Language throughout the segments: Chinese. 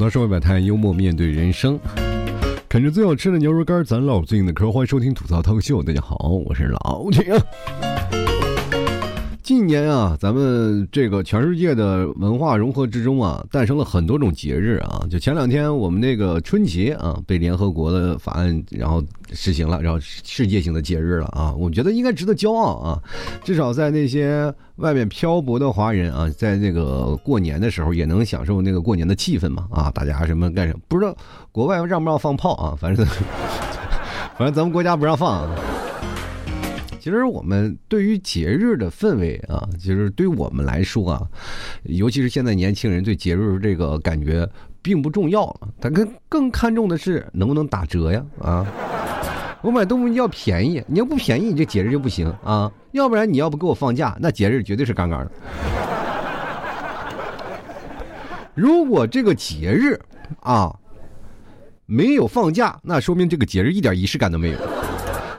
到社会百态，幽默面对人生，啃着最好吃的牛肉干，咱唠最硬的嗑。欢迎收听吐槽脱口秀，大家好，我是老铁。近年啊，咱们这个全世界的文化融合之中啊，诞生了很多种节日啊。就前两天我们那个春节啊，被联合国的法案然后实行了，然后世界性的节日了啊。我觉得应该值得骄傲啊，至少在那些外面漂泊的华人啊，在那个过年的时候也能享受那个过年的气氛嘛啊。大家什么干什么？不知道国外让不让放炮啊？反正反正咱们国家不让放。其实我们对于节日的氛围啊，其实对于我们来说啊，尤其是现在年轻人对节日这个感觉并不重要，他更更看重的是能不能打折呀啊！我买东西要便宜，你要不便宜，你这节日就不行啊！要不然你要不给我放假，那节日绝对是杠杠的。如果这个节日啊没有放假，那说明这个节日一点仪式感都没有。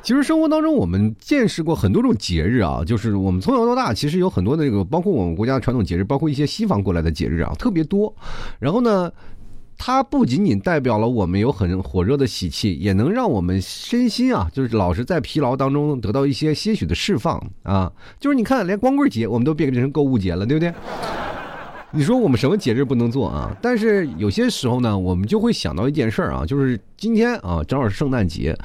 其实生活当中，我们见识过很多种节日啊，就是我们从小到大，其实有很多的这个，包括我们国家的传统节日，包括一些西方过来的节日啊，特别多。然后呢，它不仅仅代表了我们有很火热的喜气，也能让我们身心啊，就是老是在疲劳当中得到一些些许的释放啊。就是你看，连光棍节我们都变成购物节了，对不对？你说我们什么节日不能做啊？但是有些时候呢，我们就会想到一件事儿啊，就是今天啊，正好是圣诞节。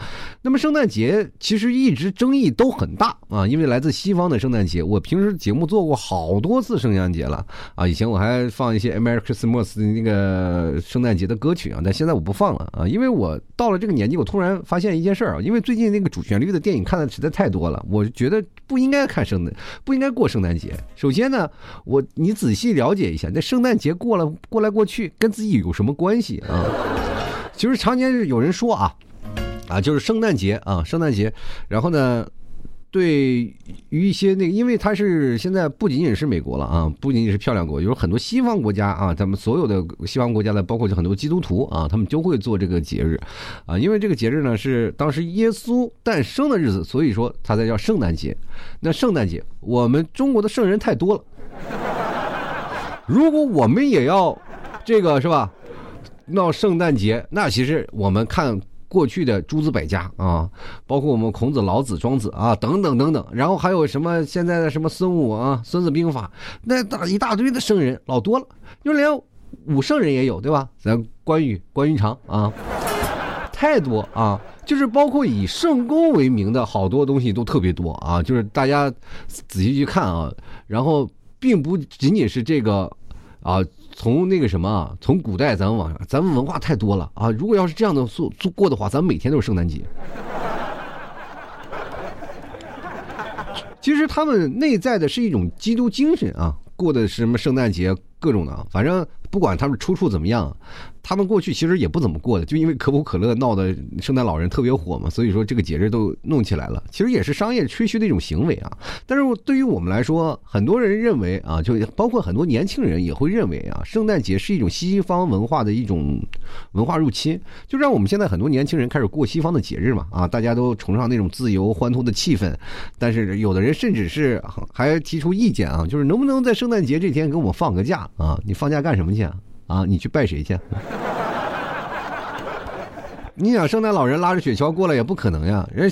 那么圣诞节其实一直争议都很大啊，因为来自西方的圣诞节，我平时节目做过好多次圣诞节了啊。以前我还放一些 American Christmas 那个圣诞节的歌曲啊，但现在我不放了啊，因为我到了这个年纪，我突然发现一件事儿啊，因为最近那个主旋律的电影看的实在太多了，我觉得不应该看圣诞，不应该过圣诞节。首先呢，我你仔细了解一下，那圣诞节过了过来过去，跟自己有什么关系啊？其实常年是有人说啊。啊，就是圣诞节啊，圣诞节，然后呢，对于一些那个，因为它是现在不仅仅是美国了啊，不仅仅是漂亮国，有很多西方国家啊，咱们所有的西方国家的，包括很多基督徒啊，他们都会做这个节日，啊，因为这个节日呢是当时耶稣诞生的日子，所以说它才叫圣诞节。那圣诞节，我们中国的圣人太多了，如果我们也要这个是吧，闹圣诞节，那其实我们看。过去的诸子百家啊，包括我们孔子、老子、庄子啊，等等等等，然后还有什么现在的什么孙武啊、孙子兵法，那大一大堆的圣人老多了，就连武圣人也有，对吧？咱关羽、关云长啊，太多啊，就是包括以圣公为名的好多东西都特别多啊，就是大家仔细去看啊，然后并不仅仅是这个啊。从那个什么，从古代咱们往，咱们文化太多了啊！如果要是这样的做做过的话，咱们每天都是圣诞节。其实他们内在的是一种基督精神啊，过的是什么圣诞节，各种的，反正不管他们出处怎么样。他们过去其实也不怎么过的，就因为可口可乐闹的圣诞老人特别火嘛，所以说这个节日都弄起来了。其实也是商业吹嘘的一种行为啊。但是对于我们来说，很多人认为啊，就包括很多年轻人也会认为啊，圣诞节是一种西方文化的一种文化入侵，就让我们现在很多年轻人开始过西方的节日嘛啊，大家都崇尚那种自由欢脱的气氛。但是有的人甚至是还提出意见啊，就是能不能在圣诞节这天给我们放个假啊？你放假干什么去啊？啊，你去拜谁去？你想圣诞老人拉着雪橇过来也不可能呀。人，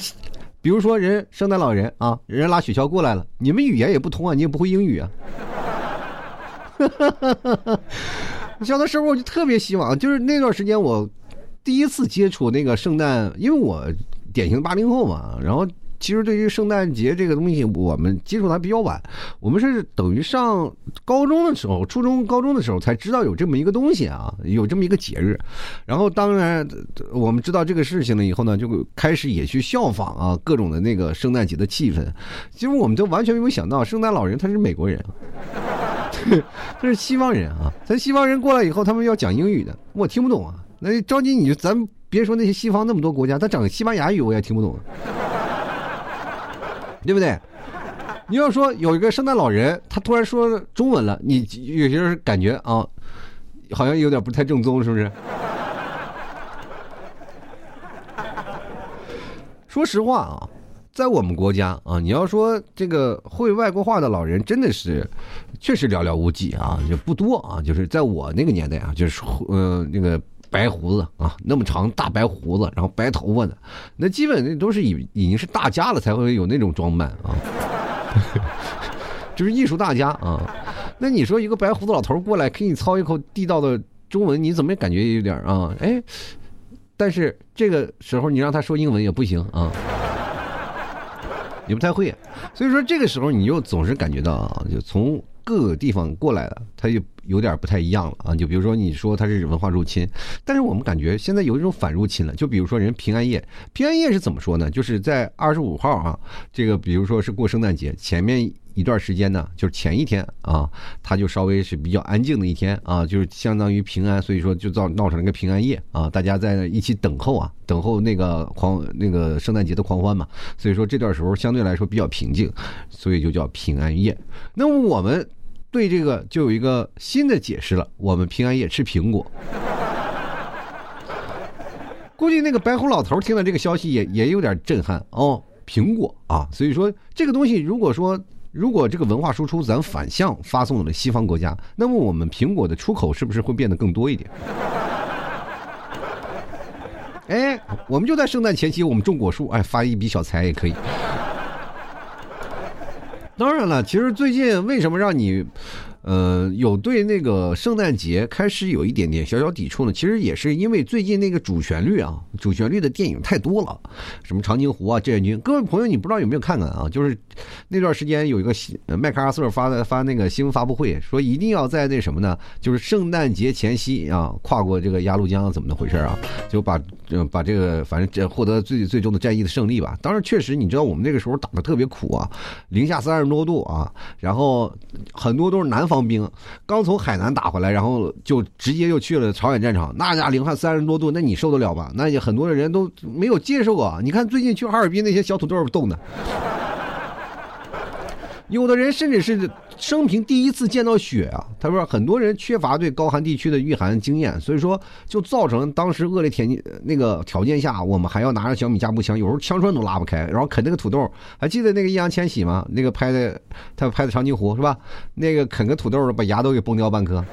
比如说人圣诞老人啊，人拉雪橇过来了，你们语言也不通啊，你也不会英语啊。小的时候我就特别希望，就是那段时间我第一次接触那个圣诞，因为我典型八零后嘛，然后。其实对于圣诞节这个东西，我们接触的比较晚。我们是等于上高中的时候，初中、高中的时候才知道有这么一个东西啊，有这么一个节日。然后当然我们知道这个事情了以后呢，就开始也去效仿啊，各种的那个圣诞节的气氛。其实我们就完全没有想到，圣诞老人他是美国人，他是西方人啊。咱西方人过来以后，他们要讲英语的，我听不懂啊。那着急你就咱别说那些西方那么多国家，他讲西班牙语我也听不懂。对不对？你要说有一个圣诞老人，他突然说中文了，你有些人感觉啊，好像有点不太正宗，是不是？说实话啊，在我们国家啊，你要说这个会外国话的老人，真的是确实寥寥无几啊，就不多啊。就是在我那个年代啊，就是呃那个白胡子啊，那么长大白胡子，然后白头发的，那基本那都是已已经是大家了才会有那种装扮啊，就是艺术大家啊。那你说一个白胡子老头过来给你操一口地道的中文，你怎么也感觉有点啊？哎，但是这个时候你让他说英文也不行啊。也不太会，所以说这个时候你又总是感觉到啊，就从各个地方过来的，他就有点不太一样了啊。就比如说你说他是文化入侵，但是我们感觉现在有一种反入侵了。就比如说人平安夜，平安夜是怎么说呢？就是在二十五号啊，这个比如说是过圣诞节前面。一段时间呢，就是前一天啊，他就稍微是比较安静的一天啊，就是相当于平安，所以说就造闹成了个平安夜啊，大家在一起等候啊，等候那个狂那个圣诞节的狂欢嘛，所以说这段时候相对来说比较平静，所以就叫平安夜。那我们对这个就有一个新的解释了，我们平安夜吃苹果。估计那个白胡老头听了这个消息也也有点震撼哦，苹果啊，所以说这个东西如果说。如果这个文化输出咱反向发送了西方国家，那么我们苹果的出口是不是会变得更多一点？哎，我们就在圣诞前期，我们种果树，哎，发一笔小财也可以。当然了，其实最近为什么让你？呃，有对那个圣诞节开始有一点点小小抵触呢。其实也是因为最近那个主旋律啊，主旋律的电影太多了，什么长津湖啊、志愿军。各位朋友，你不知道有没有看看啊？就是那段时间有一个麦克阿瑟发的发那个新闻发布会，说一定要在那什么呢？就是圣诞节前夕啊，跨过这个鸭绿江，怎么的回事啊？就把把这个反正这获得最最终的战役的胜利吧。当然，确实你知道我们那个时候打的特别苦啊，零下三十多度啊，然后很多都是南方。当兵刚从海南打回来，然后就直接又去了朝鲜战场。那家零下三十多度，那你受得了吗？那也很多的人都没有接受啊。你看最近去哈尔滨那些小土豆冻的。有的人甚至是生平第一次见到雪啊！他说很多人缺乏对高寒地区的御寒经验，所以说就造成当时恶劣天气那个条件下，我们还要拿着小米加步枪，有时候枪栓都拉不开，然后啃那个土豆。还记得那个易烊千玺吗？那个拍的他拍的长津湖是吧？那个啃个土豆把牙都给崩掉半颗，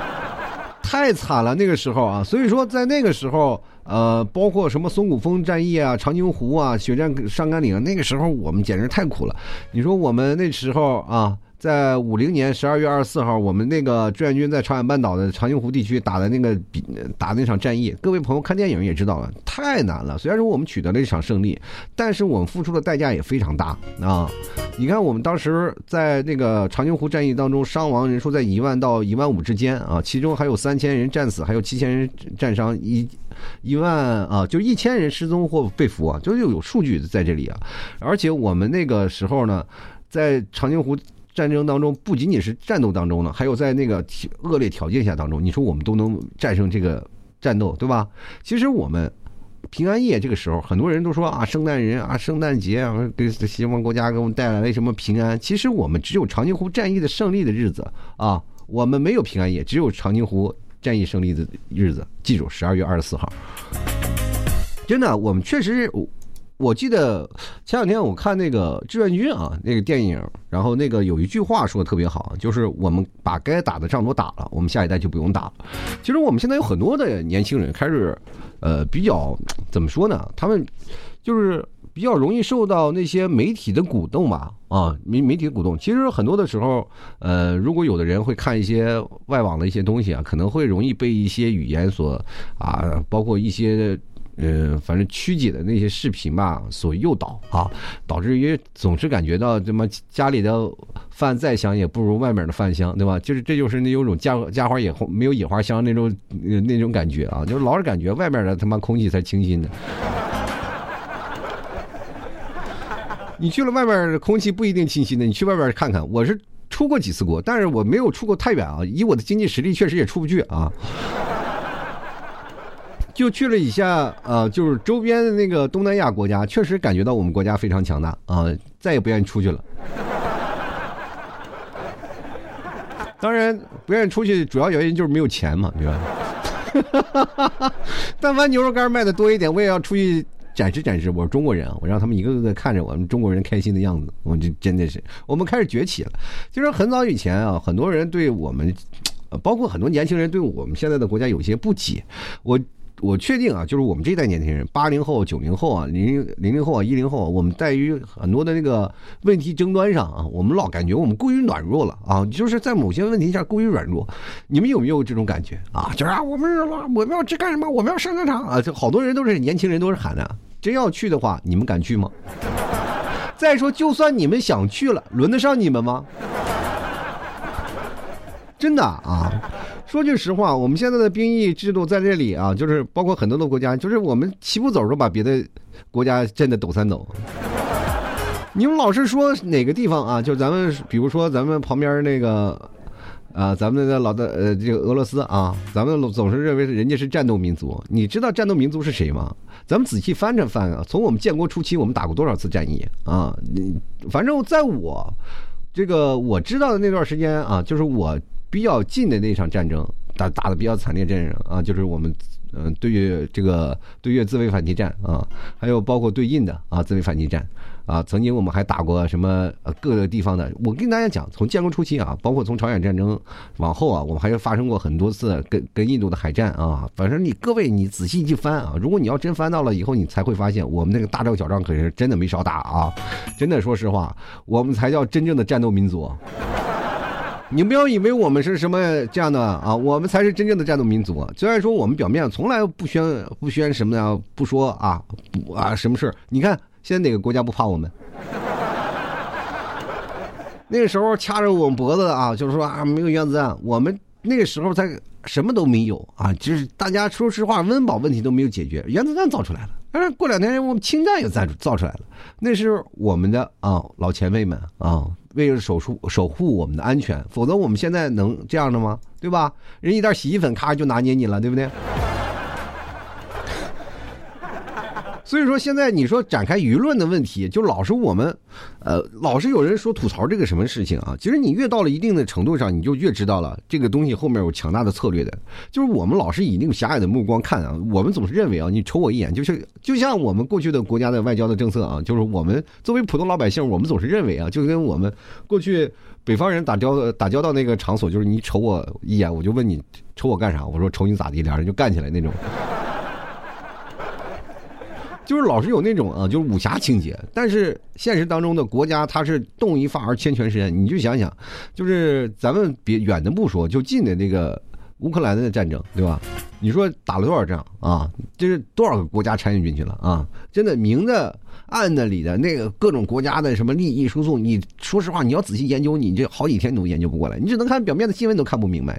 太惨了那个时候啊！所以说在那个时候。呃，包括什么松骨峰战役啊、长津湖啊、血战上甘岭，那个时候我们简直太苦了。你说我们那时候啊，在五零年十二月二十四号，我们那个志愿军在朝鲜半岛的长津湖地区打的那个比打那场战役，各位朋友看电影也知道了，太难了。虽然说我们取得了一场胜利，但是我们付出的代价也非常大啊。你看，我们当时在那个长津湖战役当中，伤亡人数在一万到一万五之间啊，其中还有三千人战死，还有七千人战伤一。一万啊，就一千人失踪或被俘啊，就又有数据在这里啊。而且我们那个时候呢，在长津湖战争当中，不仅仅是战斗当中呢，还有在那个恶劣条件下当中，你说我们都能战胜这个战斗，对吧？其实我们平安夜这个时候，很多人都说啊，圣诞人啊，圣诞节啊，给西方国家给我们带来了什么平安？其实我们只有长津湖战役的胜利的日子啊，我们没有平安夜，只有长津湖。战役胜利的日子，记住十二月二十四号。真的，我们确实，我记得前两天我看那个志愿军啊那个电影，然后那个有一句话说的特别好，就是我们把该打的仗都打了，我们下一代就不用打了。其实我们现在有很多的年轻人开始，呃，比较怎么说呢？他们就是。比较容易受到那些媒体的鼓动吧，啊，媒媒体的鼓动。其实很多的时候，呃，如果有的人会看一些外网的一些东西啊，可能会容易被一些语言所啊，包括一些呃，反正曲解的那些视频吧所诱导啊，导致于总是感觉到怎么家里的饭再香也不如外面的饭香，对吧？就是这就是那有种家家花野没有野花香那种那种感觉啊，就是老是感觉外面的他妈空气才清新的。你去了外面，空气不一定清新的。你去外边看看，我是出过几次国，但是我没有出过太远啊。以我的经济实力，确实也出不去啊。就去了一下，呃，就是周边的那个东南亚国家，确实感觉到我们国家非常强大啊，再也不愿意出去了。当然，不愿意出去主要原因就是没有钱嘛，对吧？但凡牛肉干卖的多一点，我也要出去。展示展示，我是中国人啊，我让他们一个个的看着我们中国人开心的样子，我就真的是，我们开始崛起了。就是很早以前啊，很多人对我们，包括很多年轻人对我们现在的国家有些不解，我。我确定啊，就是我们这代年轻人，八零后、九零后啊，零零零后啊，一零后，我们在于很多的那个问题争端上啊，我们老感觉我们过于软弱了啊，就是在某些问题上过于软弱。你们有没有这种感觉啊？就是啊，我们我们要去干什么？我们要上战场啊！就好多人都是年轻人，都是喊的。真要去的话，你们敢去吗？再说，就算你们想去了，轮得上你们吗？真的啊。说句实话，我们现在的兵役制度在这里啊，就是包括很多的国家，就是我们齐步走都把别的国家震得抖三抖。你们老是说哪个地方啊？就咱们比如说咱们旁边那个啊，咱们的老的呃这个俄罗斯啊，咱们总是认为人家是战斗民族。你知道战斗民族是谁吗？咱们仔细翻着翻啊，从我们建国初期，我们打过多少次战役啊？你反正在我这个我知道的那段时间啊，就是我。比较近的那场战争打打的比较惨烈战争啊，就是我们嗯对越这个对越自卫反击战啊，还有包括对印的啊自卫反击战啊，曾经我们还打过什么各个地方的。我跟大家讲，从建国初期啊，包括从朝鲜战争往后啊，我们还发生过很多次跟跟印度的海战啊。反正你各位你仔细去翻啊，如果你要真翻到了以后，你才会发现我们那个大仗小仗可是真的没少打啊。真的说实话，我们才叫真正的战斗民族。你不要以为我们是什么这样的啊，我们才是真正的战斗民族。虽然说我们表面上从来不宣不宣什么呀，不说啊啊什么事你看现在哪个国家不怕我们？那个时候掐着我们脖子啊，就是说啊没有原子弹，我们那个时候才什么都没有啊，就是大家说实话，温饱问题都没有解决，原子弹造出来了。但是过两天我们氢弹也造造出来了，那是我们的啊老前辈们啊。为了守护守护我们的安全，否则我们现在能这样的吗？对吧？人一袋洗衣粉，咔就拿捏你了，对不对？所以说，现在你说展开舆论的问题，就老是我们，呃，老是有人说吐槽这个什么事情啊？其实你越到了一定的程度上，你就越知道了这个东西后面有强大的策略的。就是我们老是以那种狭隘的目光看啊，我们总是认为啊，你瞅我一眼，就是就像我们过去的国家的外交的政策啊，就是我们作为普通老百姓，我们总是认为啊，就跟我们过去北方人打交打交道那个场所，就是你瞅我一眼，我就问你瞅我干啥？我说瞅你咋地？俩人就干起来那种。就是老是有那种啊，就是武侠情节，但是现实当中的国家它是动一发而牵全身。你就想想，就是咱们别远的不说，就近的那个乌克兰的战争，对吧？你说打了多少仗啊？这是多少个国家参与进去了啊？真的明的暗的里的那个各种国家的什么利益输送，你说实话，你要仔细研究，你这好几天都研究不过来，你只能看表面的新闻都看不明白。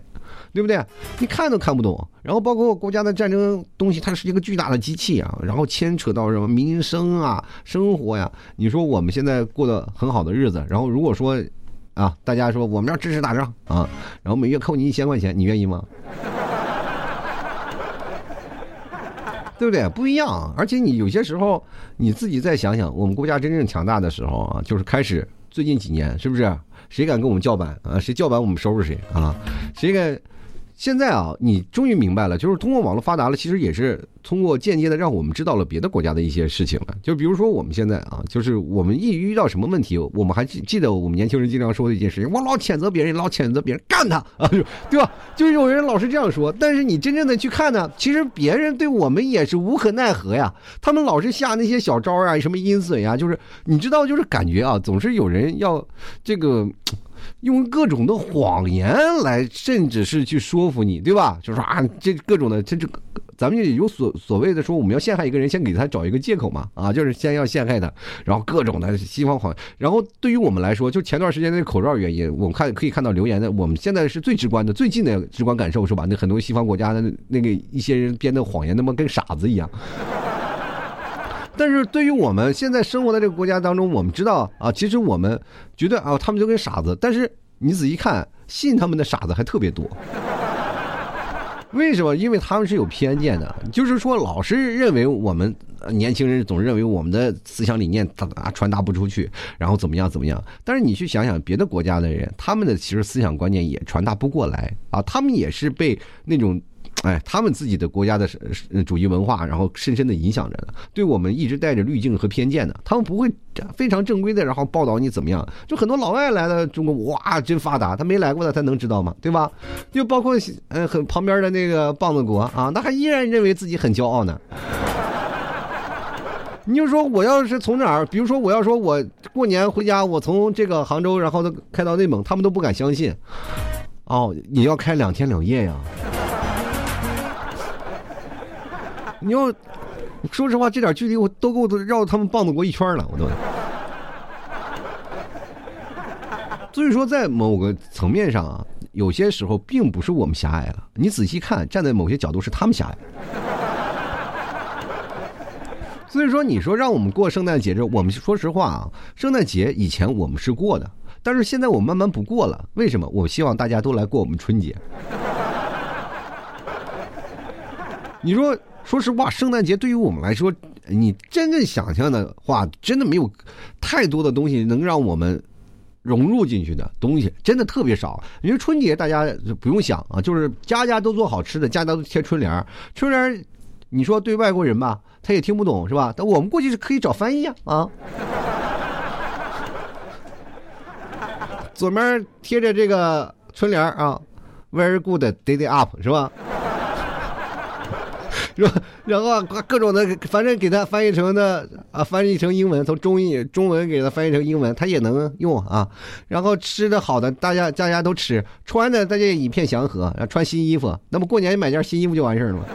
对不对？你看都看不懂。然后包括国家的战争东西，它是一个巨大的机器啊。然后牵扯到什么民生啊、生活呀。你说我们现在过得很好的日子，然后如果说啊，大家说我们要支持打仗啊，然后每月扣你一千块钱，你愿意吗？对不对？不一样。而且你有些时候你自己再想想，我们国家真正强大的时候啊，就是开始最近几年，是不是？谁敢跟我们叫板啊？谁叫板我们收拾谁啊？谁敢？现在啊，你终于明白了，就是通过网络发达了，其实也是通过间接的让我们知道了别的国家的一些事情了。就比如说我们现在啊，就是我们一遇到什么问题，我们还记记得我们年轻人经常说的一件事情：我老谴责别人，老谴责别人，干他啊，对吧？就有人老是这样说，但是你真正的去看呢，其实别人对我们也是无可奈何呀。他们老是下那些小招啊，什么阴损呀，就是你知道，就是感觉啊，总是有人要这个。用各种的谎言来，甚至是去说服你，对吧？就说啊，这各种的，这这，咱们就有所所谓的说，我们要陷害一个人，先给他找一个借口嘛，啊，就是先要陷害他，然后各种的西方谎。然后对于我们来说，就前段时间那口罩原因，我们看可以看到留言的，我们现在是最直观的、最近的直观感受是吧？那很多西方国家的那个一些人编的谎言，他妈跟傻子一样。但是对于我们现在生活在这个国家当中，我们知道啊，其实我们觉得啊，他们就跟傻子。但是你仔细看，信他们的傻子还特别多。为什么？因为他们是有偏见的，就是说老是认为我们年轻人总认为我们的思想理念啊传达不出去，然后怎么样怎么样。但是你去想想别的国家的人，他们的其实思想观念也传达不过来啊，他们也是被那种。哎，他们自己的国家的主义文化，然后深深的影响着的，对我们一直带着滤镜和偏见的。他们不会非常正规的，然后报道你怎么样。就很多老外来了中国，哇，真发达。他没来过的，他能知道吗？对吧？就包括呃，很旁边的那个棒子国啊，那还依然认为自己很骄傲呢。你就说我要是从哪儿，比如说我要说我过年回家，我从这个杭州，然后开到内蒙，他们都不敢相信。哦，你要开两天两夜呀？你要说实话，这点距离我都够绕他们棒子国一圈了，我都。所以说，在某个层面上啊，有些时候并不是我们狭隘了。你仔细看，站在某些角度是他们狭隘。所以说，你说让我们过圣诞节，这我们说实话啊，圣诞节以前我们是过的，但是现在我们慢慢不过了。为什么？我希望大家都来过我们春节。你说。说实话，圣诞节对于我们来说，你真正想象的话，真的没有太多的东西能让我们融入进去的东西，真的特别少。因为春节大家就不用想啊，就是家家都做好吃的，家家都贴春联春联你说对外国人吧，他也听不懂是吧？但我们过去是可以找翻译啊啊。左面贴着这个春联啊，Very good day up 是吧？是吧然后啊各种的，反正给他翻译成的啊，翻译成英文，从中译中文给他翻译成英文，他也能用啊。然后吃的好的，大家家家都吃；穿的大家也一片祥和，穿新衣服。那么过年买件新衣服就完事儿了吗？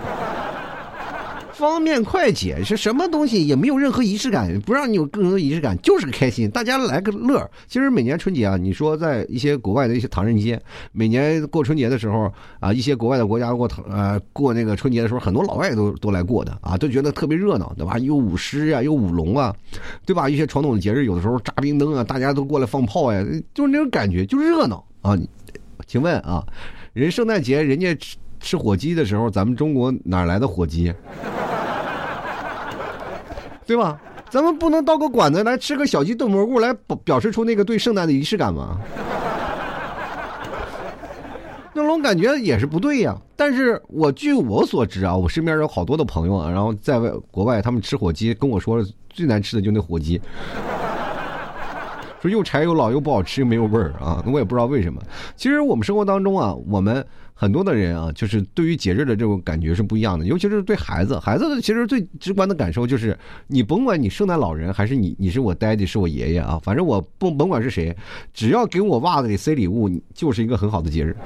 方便快捷是什么东西？也没有任何仪式感，不让你有更多仪式感，就是开心，大家来个乐。其实每年春节啊，你说在一些国外的一些唐人街，每年过春节的时候啊，一些国外的国家过唐呃过那个春节的时候，很多老外都都来过的啊，都觉得特别热闹，对吧？有舞狮啊，有舞龙啊，对吧？一些传统的节日，有的时候扎冰灯啊，大家都过来放炮呀，就是那种感觉，就热闹啊。请问啊，人圣诞节人家吃吃火鸡的时候，咱们中国哪来的火鸡？对吧？咱们不能到个馆子来吃个小鸡炖蘑菇来表示出那个对圣诞的仪式感吗？那种感觉也是不对呀。但是我据我所知啊，我身边有好多的朋友啊，然后在外国外，他们吃火鸡跟我说最难吃的就那火鸡。说又柴又老又不好吃又没有味儿啊！我也不知道为什么。其实我们生活当中啊，我们很多的人啊，就是对于节日的这种感觉是不一样的。尤其是对孩子，孩子其实最直观的感受就是，你甭管你圣诞老人还是你，你是我 daddy 是我爷爷啊，反正我不甭管是谁，只要给我袜子里塞礼物，就是一个很好的节日。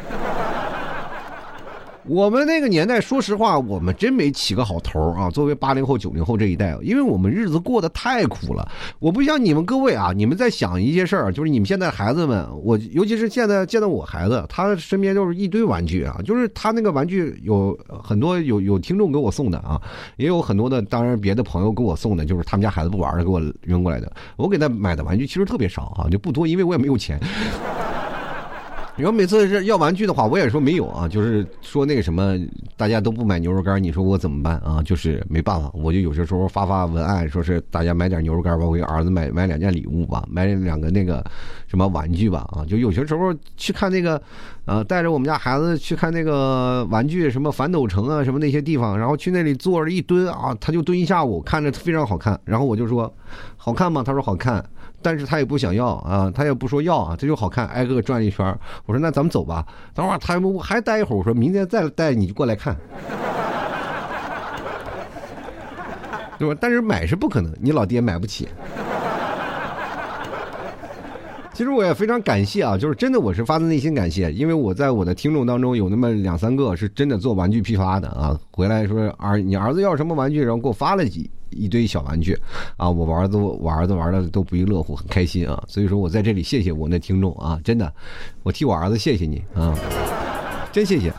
我们那个年代，说实话，我们真没起个好头啊。作为八零后、九零后这一代，因为我们日子过得太苦了。我不像你们各位啊，你们在想一些事儿，就是你们现在孩子们，我尤其是现在见到我孩子，他身边就是一堆玩具啊，就是他那个玩具有很多有有听众给我送的啊，也有很多的，当然别的朋友给我送的，就是他们家孩子不玩了，给我扔过来的。我给他买的玩具其实特别少啊，就不多，因为我也没有钱。然后每次是要玩具的话，我也说没有啊，就是说那个什么，大家都不买牛肉干，你说我怎么办啊？就是没办法，我就有些时候发发文案，说是大家买点牛肉干吧，我给儿子买买两件礼物吧，买两个那个什么玩具吧啊，就有些时候去看那个，呃，带着我们家孩子去看那个玩具，什么反斗城啊，什么那些地方，然后去那里坐着一蹲啊，他就蹲一下午，看着非常好看，然后我就说，好看吗？他说好看。但是他也不想要啊，他也不说要啊，这就好看，挨个转一圈。我说那咱们走吧，等会儿他还待一会儿。我说明天再带你过来看，对吧？但是买是不可能，你老爹买不起。其实我也非常感谢啊，就是真的我是发自内心感谢，因为我在我的听众当中有那么两三个是真的做玩具批发的啊，回来说儿你儿子要什么玩具，然后给我发了几。一堆小玩具，啊，我儿子我儿子玩的都不亦乐乎，很开心啊。所以说我在这里谢谢我那听众啊，真的，我替我儿子谢谢你啊，真谢谢。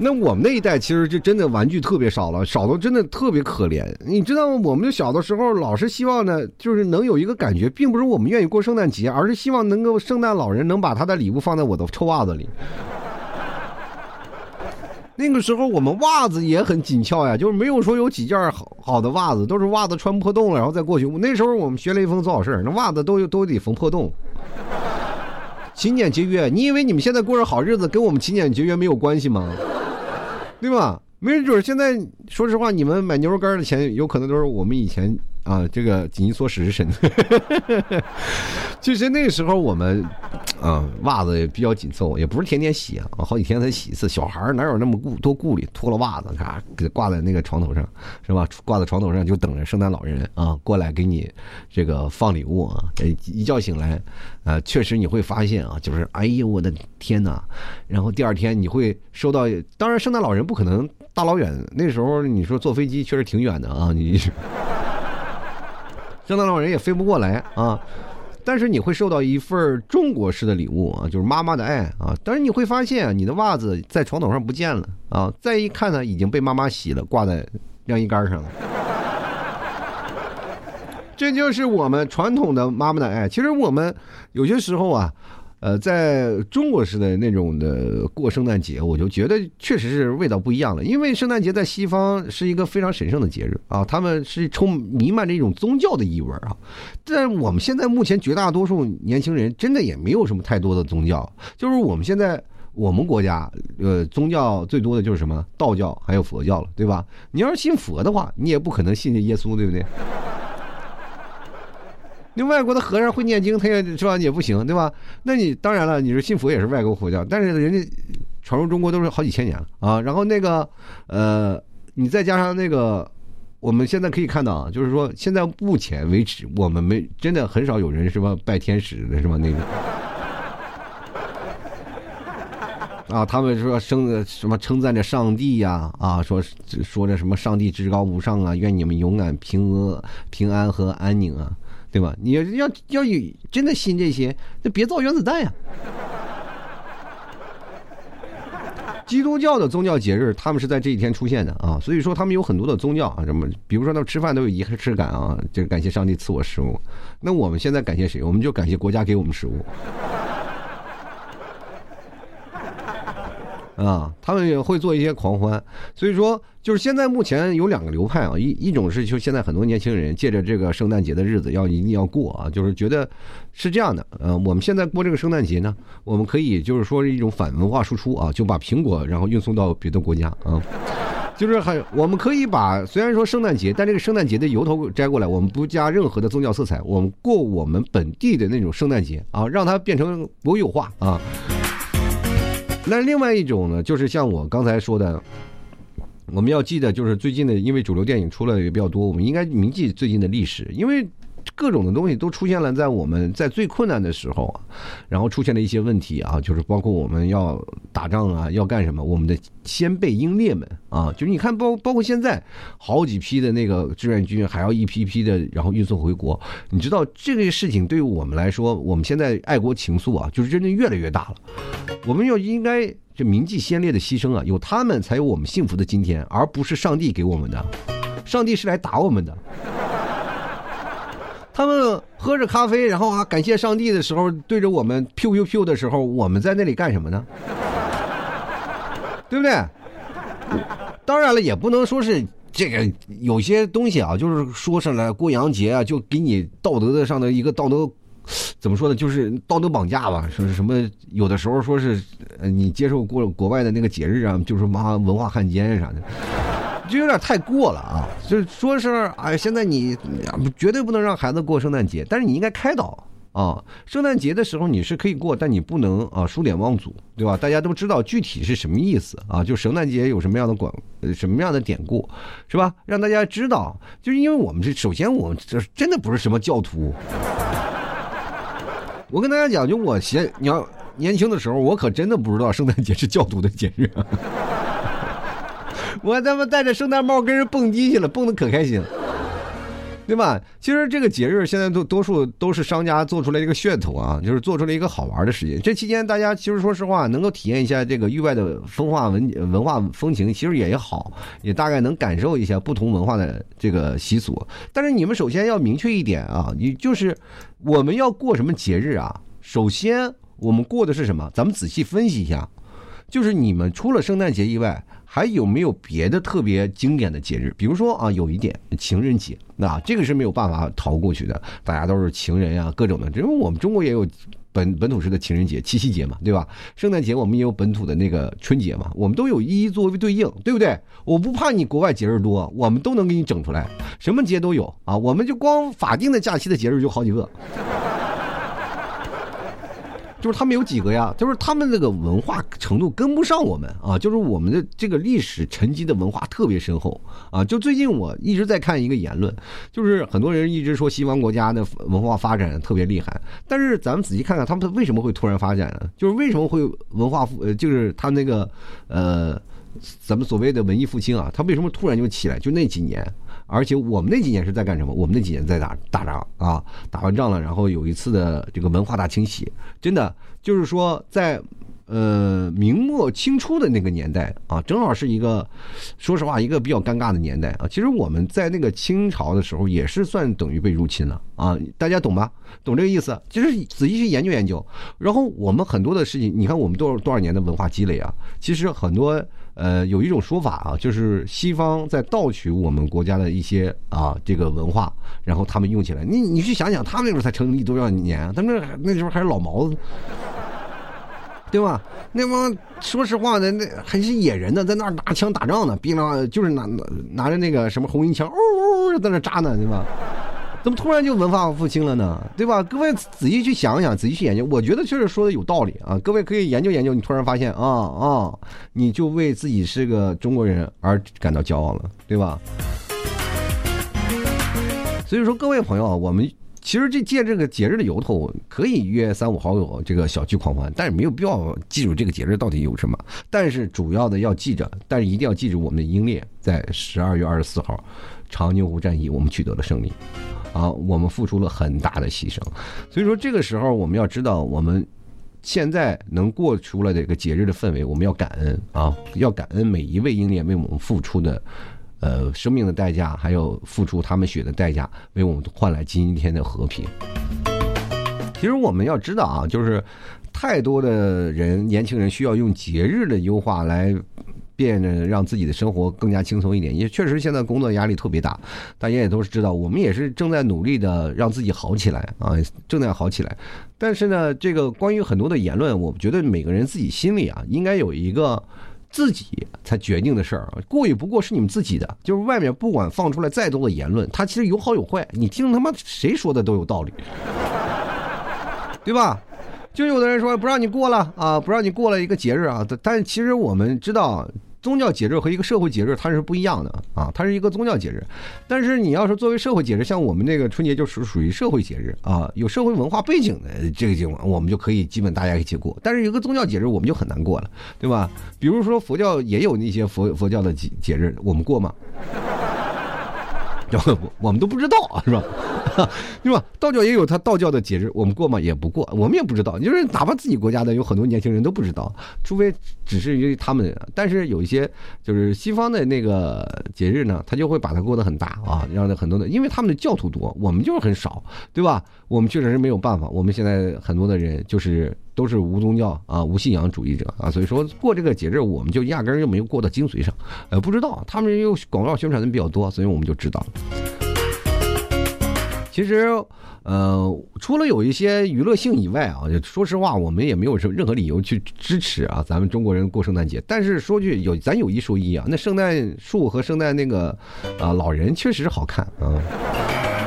那我们那一代其实就真的玩具特别少了，少的真的特别可怜。你知道吗？我们就小的时候老是希望呢，就是能有一个感觉，并不是我们愿意过圣诞节，而是希望能够圣诞老人能把他的礼物放在我的臭袜子里。那个时候我们袜子也很紧俏呀，就是没有说有几件好好的袜子，都是袜子穿破洞了，然后再过去。那时候我们学雷锋做好事那袜子都都得缝破洞。勤俭节约，你以为你们现在过着好日子，跟我们勤俭节约没有关系吗？对吧？没准现在说实话，你们买牛肉干的钱，有可能都是我们以前啊，这个紧衣缩食是神。其实那个时候我们啊，袜子也比较紧凑，也不是天天洗啊，好几天才洗一次。小孩哪有那么顾多顾虑？脱了袜子，咔给挂在那个床头上，是吧？挂在床头上就等着圣诞老人啊过来给你这个放礼物啊。一觉醒来，啊，确实你会发现啊，就是哎呦我的天哪！然后第二天你会收到，当然圣诞老人不可能。大老远，那时候你说坐飞机确实挺远的啊，你圣诞老人也飞不过来啊。但是你会收到一份中国式的礼物啊，就是妈妈的爱啊。但是你会发现，你的袜子在床头上不见了啊，再一看呢，已经被妈妈洗了，挂在晾衣杆上了。这就是我们传统的妈妈的爱。其实我们有些时候啊。呃，在中国式的那种的过圣诞节，我就觉得确实是味道不一样了。因为圣诞节在西方是一个非常神圣的节日啊，他们是充弥漫着一种宗教的意味啊。但我们现在目前绝大多数年轻人真的也没有什么太多的宗教，就是我们现在我们国家呃宗教最多的就是什么道教还有佛教了，对吧？你要是信佛的话，你也不可能信耶稣，对不对？那外国的和尚会念经，他也是吧也不行，对吧？那你当然了，你是信佛也是外国佛教，但是人家传入中国都是好几千年了啊。然后那个呃，你再加上那个，我们现在可以看到啊，就是说现在目前为止，我们没真的很少有人是吧拜天使的是吧那个 啊，他们说称什么称赞着上帝呀啊，说说着什么上帝至高无上啊，愿你们勇敢平安平安和安宁啊。对吧？你要要要有真的信这些，那别造原子弹呀！基督教的宗教节日，他们是在这一天出现的啊，所以说他们有很多的宗教啊，什么，比如说他们吃饭都有仪式感啊，就感谢上帝赐我食物。那我们现在感谢谁？我们就感谢国家给我们食物。啊，他们也会做一些狂欢，所以说就是现在目前有两个流派啊，一一种是就现在很多年轻人借着这个圣诞节的日子要一定要过啊，就是觉得是这样的，呃，我们现在过这个圣诞节呢，我们可以就是说是一种反文化输出啊，就把苹果然后运送到别的国家啊，就是还我们可以把虽然说圣诞节，但这个圣诞节的由头摘过来，我们不加任何的宗教色彩，我们过我们本地的那种圣诞节啊，让它变成国有化啊。那另外一种呢，就是像我刚才说的，我们要记得，就是最近的，因为主流电影出来的也比较多，我们应该铭记最近的历史，因为。各种的东西都出现了，在我们在最困难的时候，然后出现了一些问题啊，就是包括我们要打仗啊，要干什么，我们的先辈英烈们啊，就是你看包包括现在好几批的那个志愿军，还要一批批的然后运送回国，你知道这个事情对于我们来说，我们现在爱国情愫啊，就是真的越来越大了。我们要应该这铭记先烈的牺牲啊，有他们才有我们幸福的今天，而不是上帝给我们的，上帝是来打我们的。他们喝着咖啡，然后啊感谢上帝的时候，对着我们 “piu pu pu” 的时候，我们在那里干什么呢？对不对？当然了，也不能说是这个有些东西啊，就是说上来过洋节啊，就给你道德的上的一个道德，怎么说呢？就是道德绑架吧。说是什么？有的时候说是，你接受过国外的那个节日啊，就是妈文化汉奸啥的。就有点太过了啊！就是说是哎，现在你绝对不能让孩子过圣诞节，但是你应该开导啊。圣诞节的时候你是可以过，但你不能啊数典忘祖，对吧？大家都知道具体是什么意思啊？就圣诞节有什么样的广什么样的典故，是吧？让大家知道，就是因为我们这首先我们这真的不是什么教徒。我跟大家讲，就我先你要年轻的时候，我可真的不知道圣诞节是教徒的节日。我他妈戴着圣诞帽跟人蹦迪去了，蹦的可开心了，对吧？其实这个节日现在都多数都是商家做出来一个噱头啊，就是做出来一个好玩的事情。这期间大家其实说实话，能够体验一下这个域外的风化文文化风情，其实也好，也大概能感受一下不同文化的这个习俗。但是你们首先要明确一点啊，你就是我们要过什么节日啊？首先我们过的是什么？咱们仔细分析一下，就是你们除了圣诞节以外。还有没有别的特别经典的节日？比如说啊，有一点情人节，那这个是没有办法逃过去的。大家都是情人呀，各种的。因为我们中国也有。本本土式的情人节、七夕节嘛，对吧？圣诞节我们也有本土的那个春节嘛，我们都有一一作为对应，对不对？我不怕你国外节日多，我们都能给你整出来，什么节都有啊！我们就光法定的假期的节日就好几个。就是他们有几个呀？就是他们那个文化程度跟不上我们啊！就是我们的这个历史沉积的文化特别深厚啊！就最近我一直在看一个言论，就是很多人一直说西方国家的文化发展特别厉害，但是咱们仔细看看，他们为什么会突然发展呢？就是为什么会文化复呃，就是他那个呃，咱们所谓的文艺复兴啊，他为什么突然就起来？就那几年。而且我们那几年是在干什么？我们那几年在打打仗啊，打完仗了，然后有一次的这个文化大清洗，真的就是说在，呃，明末清初的那个年代啊，正好是一个，说实话一个比较尴尬的年代啊。其实我们在那个清朝的时候也是算等于被入侵了啊，大家懂吧？懂这个意思？其实仔细去研究研究，然后我们很多的事情，你看我们多少多少年的文化积累啊，其实很多。呃，有一种说法啊，就是西方在盗取我们国家的一些啊这个文化，然后他们用起来。你你去想想，他们那时候才成立多少年？他们 那时候还是老毛子，对吧？那帮说实话的，那还是野人呢，在那儿拿枪打仗呢，逼着就是拿拿着那个什么红缨枪，呜呜在那扎呢，对吧？怎么突然就文化复兴了呢？对吧？各位仔细去想想，仔细去研究，我觉得确实说的有道理啊。各位可以研究研究，你突然发现啊啊，你就为自己是个中国人而感到骄傲了，对吧？所以说，各位朋友，我们其实这借这个节日的由头，可以约三五好友这个小聚狂欢，但是没有必要记住这个节日到底有什么。但是主要的要记着，但是一定要记住我们的英烈在十二月二十四号长津湖战役，我们取得了胜利。啊，我们付出了很大的牺牲，所以说这个时候我们要知道，我们现在能过出来的这个节日的氛围，我们要感恩啊，要感恩每一位英烈为我们付出的，呃，生命的代价，还有付出他们血的代价，为我们换来今天的和平。其实我们要知道啊，就是太多的人，年轻人需要用节日的优化来。变得让自己的生活更加轻松一点，也确实现在工作压力特别大，大家也都是知道，我们也是正在努力的让自己好起来啊，正在好起来。但是呢，这个关于很多的言论，我觉得每个人自己心里啊，应该有一个自己才决定的事儿，过与不过是你们自己的。就是外面不管放出来再多的言论，它其实有好有坏，你听他妈谁说的都有道理，对吧？就有的人说不让你过了啊，不让你过了一个节日啊，但是其实我们知道。宗教节日和一个社会节日它是不一样的啊，它是一个宗教节日，但是你要是作为社会节日，像我们那个春节就属属于社会节日啊，有社会文化背景的这个节目，我们就可以基本大家一起过。但是一个宗教节日，我们就很难过了，对吧？比如说佛教也有那些佛佛教的节节日，我们过吗？我我们都不知道是吧？是吧？道教也有他道教的节日，我们过吗？也不过，我们也不知道。就是哪怕自己国家的，有很多年轻人都不知道，除非只是因为他们。但是有一些就是西方的那个节日呢，他就会把它过得很大啊，让很多的，因为他们的教徒多，我们就是很少，对吧？我们确实是没有办法。我们现在很多的人就是都是无宗教啊、无信仰主义者啊，所以说过这个节日，我们就压根儿就没有过到精髓上，呃，不知道。他们又广告宣传的比较多，所以我们就知道了。其实，呃，除了有一些娱乐性以外啊，说实话，我们也没有什么任何理由去支持啊，咱们中国人过圣诞节。但是说句有，咱有一说一啊，那圣诞树和圣诞那个啊老人确实好看啊。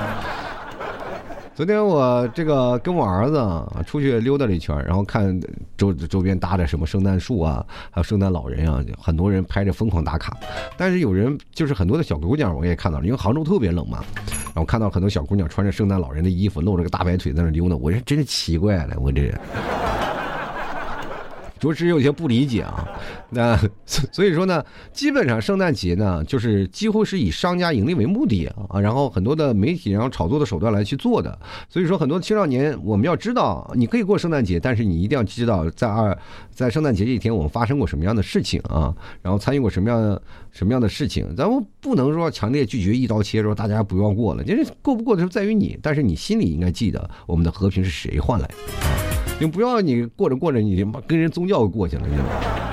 昨天我这个跟我儿子出去溜达了一圈，然后看周周边搭的什么圣诞树啊，还有圣诞老人啊，很多人拍着疯狂打卡。但是有人就是很多的小姑娘，我也看到了，因为杭州特别冷嘛，然后看到很多小姑娘穿着圣诞老人的衣服，露着个大白腿在那溜达，我这真是奇怪了，我这。着实有些不理解啊，那所以说呢，基本上圣诞节呢，就是几乎是以商家盈利为目的啊，然后很多的媒体然后炒作的手段来去做的。所以说，很多青少年我们要知道，你可以过圣诞节，但是你一定要知道，在二在圣诞节这一天，我们发生过什么样的事情啊，然后参与过什么样的什么样的事情，咱们不能说强烈拒绝一刀切，说大家不要过了，就是过不过的时候在于你，但是你心里应该记得，我们的和平是谁换来的。啊你不要你过着过着，你妈跟人宗教过去了，你知道吗？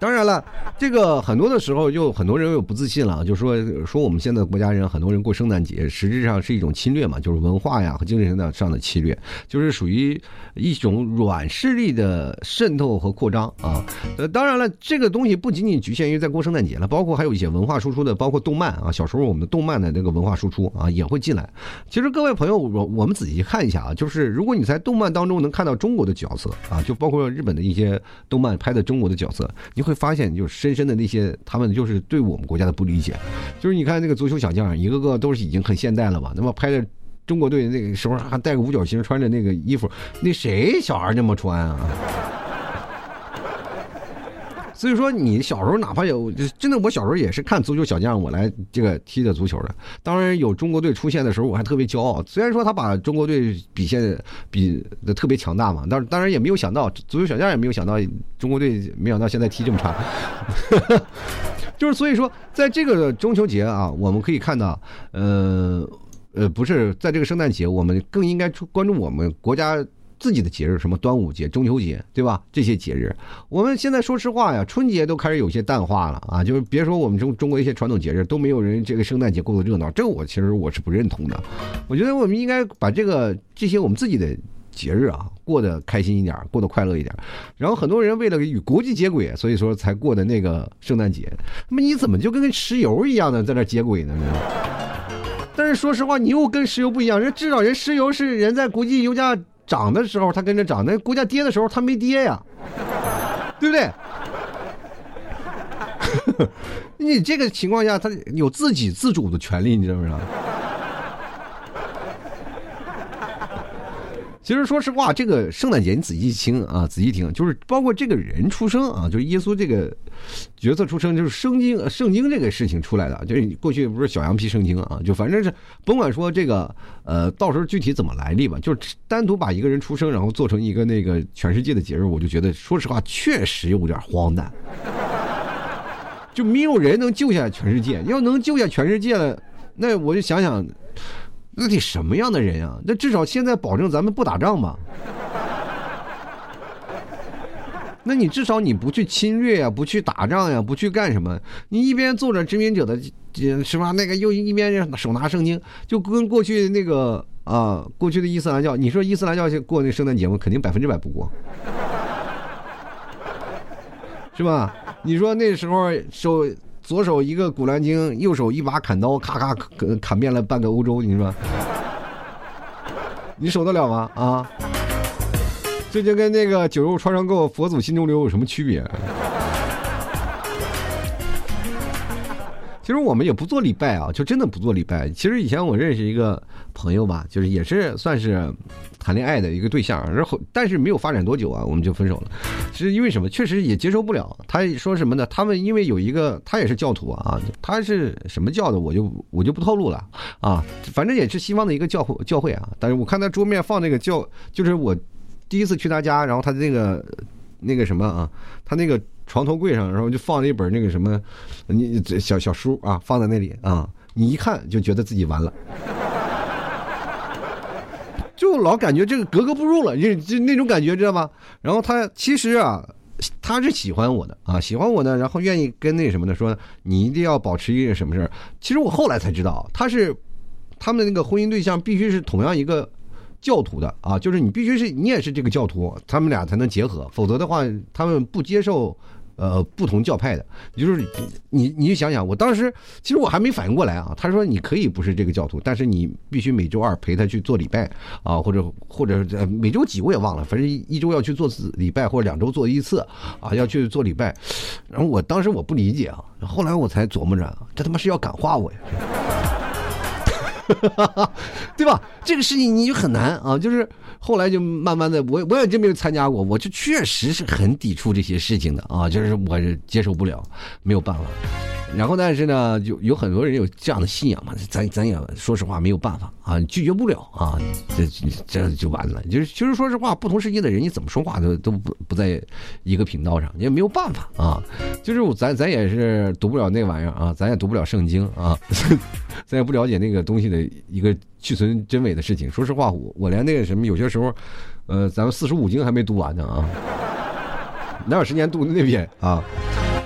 当然了，这个很多的时候就很多人又不自信了，就说说我们现在国家人很多人过圣诞节，实质上是一种侵略嘛，就是文化呀和精神上的侵略，就是属于一种软势力的渗透和扩张啊。呃，当然了，这个东西不仅仅局限于在过圣诞节了，包括还有一些文化输出的，包括动漫啊，小时候我们的动漫的这个文化输出啊也会进来。其实各位朋友，我我们仔细看一下啊，就是如果你在动漫当中能看到中国的角色啊，就包括日本的一些动漫拍的中国的角色，你。会发现，就是深深的那些，他们就是对我们国家的不理解。就是你看那个足球小将，一个个都是已经很现代了吧？那么拍的中国队那个时候还带个五角星，穿着那个衣服，那谁小孩那么穿啊？所以说，你小时候哪怕有真的，我小时候也是看足球小将，我来这个踢的足球的。当然有中国队出现的时候，我还特别骄傲。虽然说他把中国队比现比的特别强大嘛，但是当然也没有想到足球小将也没有想到中国队没想到现在踢这么差。就是所以说，在这个中秋节啊，我们可以看到，呃呃，不是在这个圣诞节，我们更应该关注我们国家。自己的节日，什么端午节、中秋节，对吧？这些节日，我们现在说实话呀，春节都开始有些淡化了啊。就是别说我们中中国一些传统节日都没有人这个圣诞节过得热闹，这个我其实我是不认同的。我觉得我们应该把这个这些我们自己的节日啊过得开心一点，过得快乐一点。然后很多人为了与国际接轨，所以说才过的那个圣诞节。那么你怎么就跟石油一样的在那接轨呢？但是说实话，你又跟石油不一样，人至少人石油是人在国际油价。涨的时候它跟着涨，那股价跌的时候它没跌呀，对不对？你这个情况下，它有自己自主的权利，你知道不知道？其实说实话，这个圣诞节你仔细听啊，仔细听，就是包括这个人出生啊，就是耶稣这个角色出生，就是圣经圣经这个事情出来的，就是过去不是小羊皮圣经啊，就反正是甭管说这个呃，到时候具体怎么来历吧，就是单独把一个人出生，然后做成一个那个全世界的节日，我就觉得说实话确实有点荒诞，就没有人能救下全世界，要能救下全世界了，那我就想想。那得什么样的人啊？那至少现在保证咱们不打仗吧？那你至少你不去侵略呀，不去打仗呀，不去干什么？你一边做着殖民者的，是吧？那个又一边手拿圣经，就跟过去那个啊，过去的伊斯兰教，你说伊斯兰教过那圣诞节吗？肯定百分之百不过，是吧？你说那时候受。左手一个古兰经，右手一把砍刀，咔咔砍砍遍了半个欧洲，你说，你守得了吗？啊，这就跟那个酒肉穿肠过，佛祖心中留有什么区别？其实我们也不做礼拜啊，就真的不做礼拜。其实以前我认识一个朋友吧，就是也是算是谈恋爱的一个对象，然后但是没有发展多久啊，我们就分手了。其实因为什么？确实也接受不了。他说什么呢？他们因为有一个，他也是教徒啊，他是什么教的，我就我就不透露了啊。反正也是西方的一个教会教会啊。但是我看他桌面放那个教，就是我第一次去他家，然后他那个那个什么啊，他那个。床头柜上，然后就放了一本那个什么，你小小书啊，放在那里啊，你一看就觉得自己完了，就老感觉这个格格不入了，就就那种感觉，知道吗？然后他其实啊，他是喜欢我的啊，喜欢我呢，然后愿意跟那什么的说，你一定要保持一个什么事儿。其实我后来才知道，他是他们的那个婚姻对象必须是同样一个教徒的啊，就是你必须是你也是这个教徒，他们俩才能结合，否则的话他们不接受。呃，不同教派的，就是你，你就想想，我当时其实我还没反应过来啊。他说你可以不是这个教徒，但是你必须每周二陪他去做礼拜啊，或者或者每周几我也忘了，反正一周要去做次礼拜，或者两周做一次啊，要去做礼拜。然后我当时我不理解啊，后来我才琢磨着，这他妈是要感化我呀。对吧？这个事情你就很难啊，就是后来就慢慢的，我我也真没有参加过，我就确实是很抵触这些事情的啊，就是我接受不了，没有办法。然后，但是呢，就有很多人有这样的信仰嘛，咱咱也说实话没有办法啊，拒绝不了啊，这这就完了。就是其实说实话，不同世界的人，你怎么说话都都不不在一个频道上，也没有办法啊。就是咱咱也是读不了那玩意儿啊，咱也读不了圣经啊，咱也不了解那个东西的一个去存真伪的事情。说实话，我我连那个什么，有些时候，呃，咱们四书五经还没读完呢啊，哪有时间读那边啊？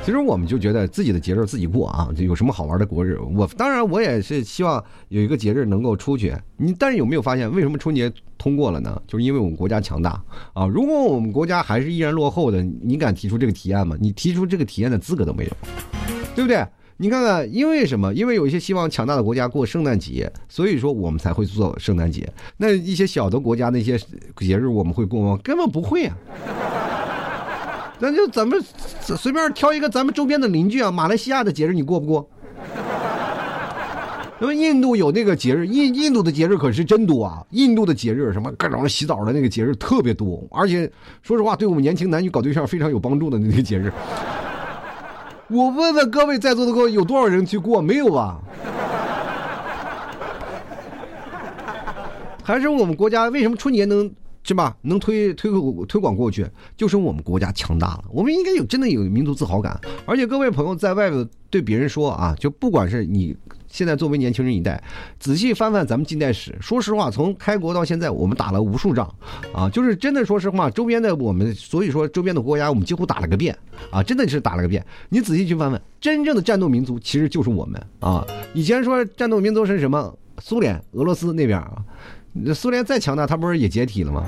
其实我们就觉得自己的节日自己过啊，就有什么好玩的国日。我当然我也是希望有一个节日能够出去。你但是有没有发现，为什么春节通过了呢？就是因为我们国家强大啊。如果我们国家还是依然落后的，你敢提出这个提案吗？你提出这个提案的资格都没有，对不对？你看看，因为什么？因为有一些希望强大的国家过圣诞节，所以说我们才会做圣诞节。那一些小的国家那些节日我们会过吗？根本不会啊。那就咱们随便挑一个咱们周边的邻居啊，马来西亚的节日你过不过？那么印度有那个节日，印印度的节日可是真多啊！印度的节日什么各种洗澡的那个节日特别多，而且说实话，对我们年轻男女搞对象非常有帮助的那个节日。我问问各位在座的各位，有多少人去过？没有吧？还是我们国家为什么春节能？是吧？能推推推广过去，就是我们国家强大了。我们应该有真的有民族自豪感。而且各位朋友在外头对别人说啊，就不管是你现在作为年轻人一代，仔细翻翻咱们近代史，说实话，从开国到现在，我们打了无数仗啊，就是真的说实话，周边的我们，所以说周边的国家我们几乎打了个遍啊，真的是打了个遍。你仔细去翻翻，真正的战斗民族其实就是我们啊。以前说战斗民族是什么？苏联、俄罗斯那边啊。苏联再强大，他不是也解体了吗？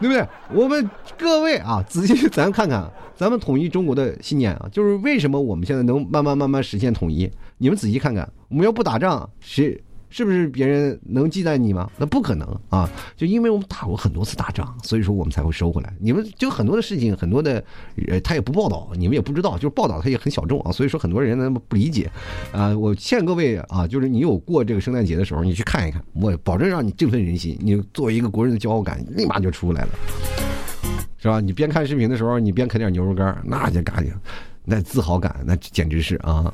对不对？我们各位啊，仔细咱看看，咱们统一中国的信念啊，就是为什么我们现在能慢慢慢慢实现统一？你们仔细看看，我们要不打仗，谁？是不是别人能忌惮你吗？那不可能啊！就因为我们打过很多次大仗，所以说我们才会收回来。你们就很多的事情，很多的，呃，他也不报道，你们也不知道，就是报道他也很小众啊。所以说很多人呢不理解，啊，我劝各位啊，就是你有过这个圣诞节的时候，你去看一看，我保证让你振奋人心，你作为一个国人的骄傲感立马就出来了，是吧？你边看视频的时候，你边啃点牛肉干，那就嘎净，那自豪感那简直是啊。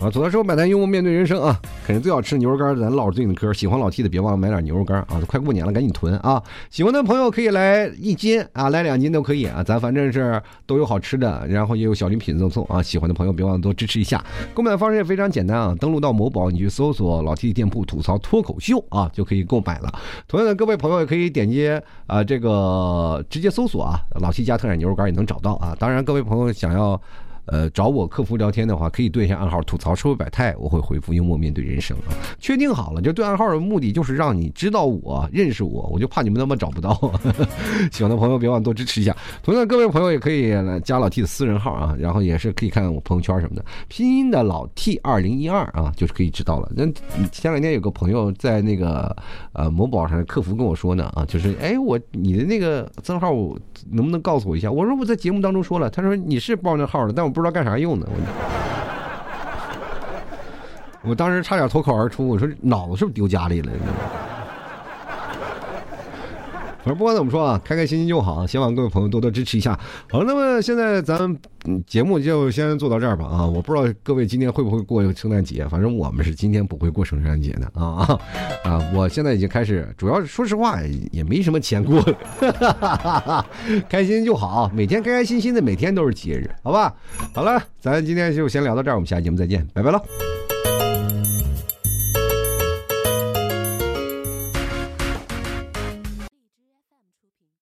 啊，走的时候买单幽默面对人生啊，肯定最好吃牛肉干咱唠着最近的嗑。喜欢老 T 的别忘了买点牛肉干啊，快过年了，赶紧囤啊！喜欢的朋友可以来一斤啊，来两斤都可以啊，咱反正是都有好吃的，然后也有小礼品赠送啊。喜欢的朋友别忘了多支持一下。购买的方式也非常简单啊，登录到某宝，你去搜索老 T 的店铺吐槽脱口秀啊，就可以购买了。同样的，各位朋友也可以点击啊这个直接搜索啊，老 T 家特产牛肉干也能找到啊。当然，各位朋友想要。呃，找我客服聊天的话，可以对一下暗号，吐槽社会百态，我会回复幽默面对人生啊。确定好了，就对暗号的目的就是让你知道我认识我，我就怕你们他妈找不到。喜欢的朋友别忘多支持一下。同样，各位朋友也可以来加老 T 的私人号啊，然后也是可以看看我朋友圈什么的，拼音的老 T 二零一二啊，就是可以知道了。那前两天有个朋友在那个呃某宝上客服跟我说呢啊，就是哎我你的那个账号能不能告诉我一下？我说我在节目当中说了，他说你是报那号的，但我。不知道干啥用的，我当时差点脱口而出，我说脑子是不是丢家里了？反正不管怎么说啊，开开心心就好。希望各位朋友多多支持一下。好了，那么现在咱们节目就先做到这儿吧。啊，我不知道各位今天会不会过圣诞节，反正我们是今天不会过圣诞节的啊啊！我现在已经开始，主要说实话也没什么钱过，开心就好，每天开开心心的，每天都是节日，好吧？好了，咱今天就先聊到这儿，我们下期节目再见，拜拜了。